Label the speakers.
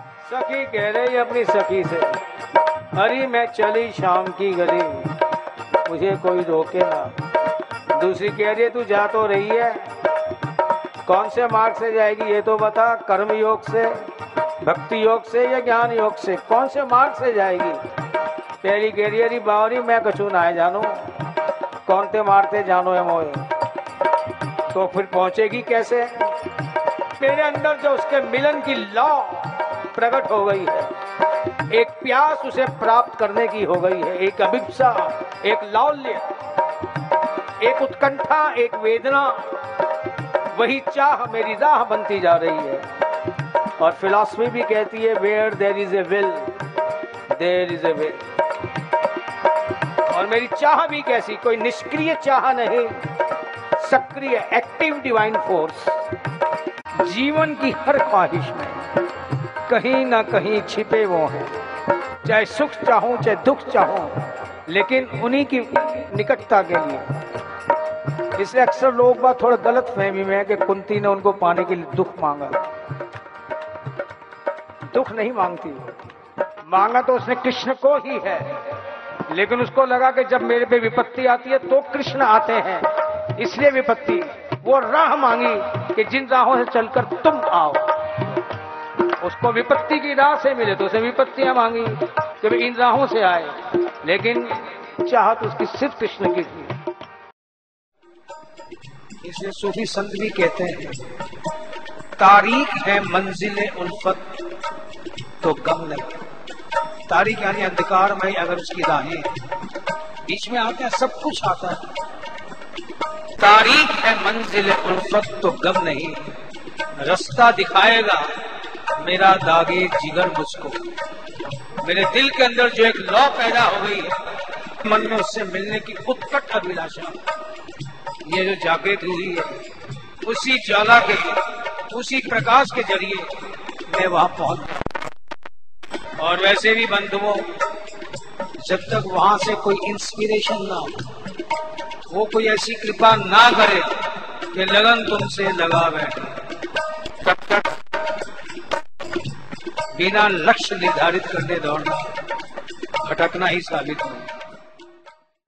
Speaker 1: सखी कह रही अपनी सखी से। अरे मैं चली शाम की गली। मुझे कोई रोके ना। दूसरी कह रही है, तू जा तो रही है। कौन से मार्ग से जाएगी ये तो बता। कर्म योग से, भक्ति योग से या ज्ञान योग से? कौन से मार्ग से जाएगी? पहली कह रही अरे बावरी, मैं कछू ना है जानो। कौन ते मारते जानो है मोए तो फिर पहुंचेगी कैसे? मेरे अंदर जो उसके मिलन की लौ प्रकट हो गई है। एक प्यास उसे प्राप्त करने की हो गई है। एक अभिप्सा, एक लौल्य, एक उत्कंठा, एक वेदना, वही चाह मेरी राह बनती जा रही है। और फिलॉसफी भी कहती है where there is a will there is a will और मेरी चाह भी कैसी, कोई निष्क्रिय चाह नहीं, सक्रिय एक्टिव डिवाइन फोर्स जीवन की हर ख्वाहिश में। कहीं ना कहीं छिपे वो हैं। चाहे सुख चाहूँ, चाहे दुख चाहूँ, लेकिन उन्हीं की निकटता के लिए। इसलिए अक्सर लोग बात थोड़ा गलत फहमी में है कि कुंती ने उनको पाने के लिए दुख मांगा। दुख नहीं मांगती। मांगा तो उसने कृष्ण को ही है। लेकिन उसको लगा कि जब मेरे पे विपत्ति आती है तो कृष्ण आते हैं। इसलिए विपत्ति, वो राह मांगी कि जिन राहों से चलकर तुम आओ। उसको विपत्ति की राह से मिले तो उसे विपत्तियाँ मांगी वे इन राहों से आए। लेकिन चाहत उसकी सिर्फ़ कृष्ण की थी। इसलिए सूफी संत भी कहते हैं। तारीख है मंजिल उल्फत तो गम नहीं तारीख यानी अंधकार में अगर उसकी राहें। बीच में आते हैं, सब कुछ आता है। तारीख है मंजिल उल्फत तो गम नहीं। रास्ता दिखाएगा मेरा दागे जिगर मुझको। मेरे दिल के अंदर जो एक लौ पैदा हो गई है मन में उससे मिलने की उत्कट अभिलाषा। ये जो जागृत हुई है, उसी ज्वाला के उसी प्रकाश के ज़रिए मैं वहाँ पहुँच और वैसे भी बंधुओं, जब तक वहाँ से कोई इंस्पिरेशन ना हो, वो कोई ऐसी कृपा ना करे कि लगन तुमसे लगा बैठे। तब तक बिना लक्ष्य निर्धारित करने दौड़ना भटकना ही साबित होगा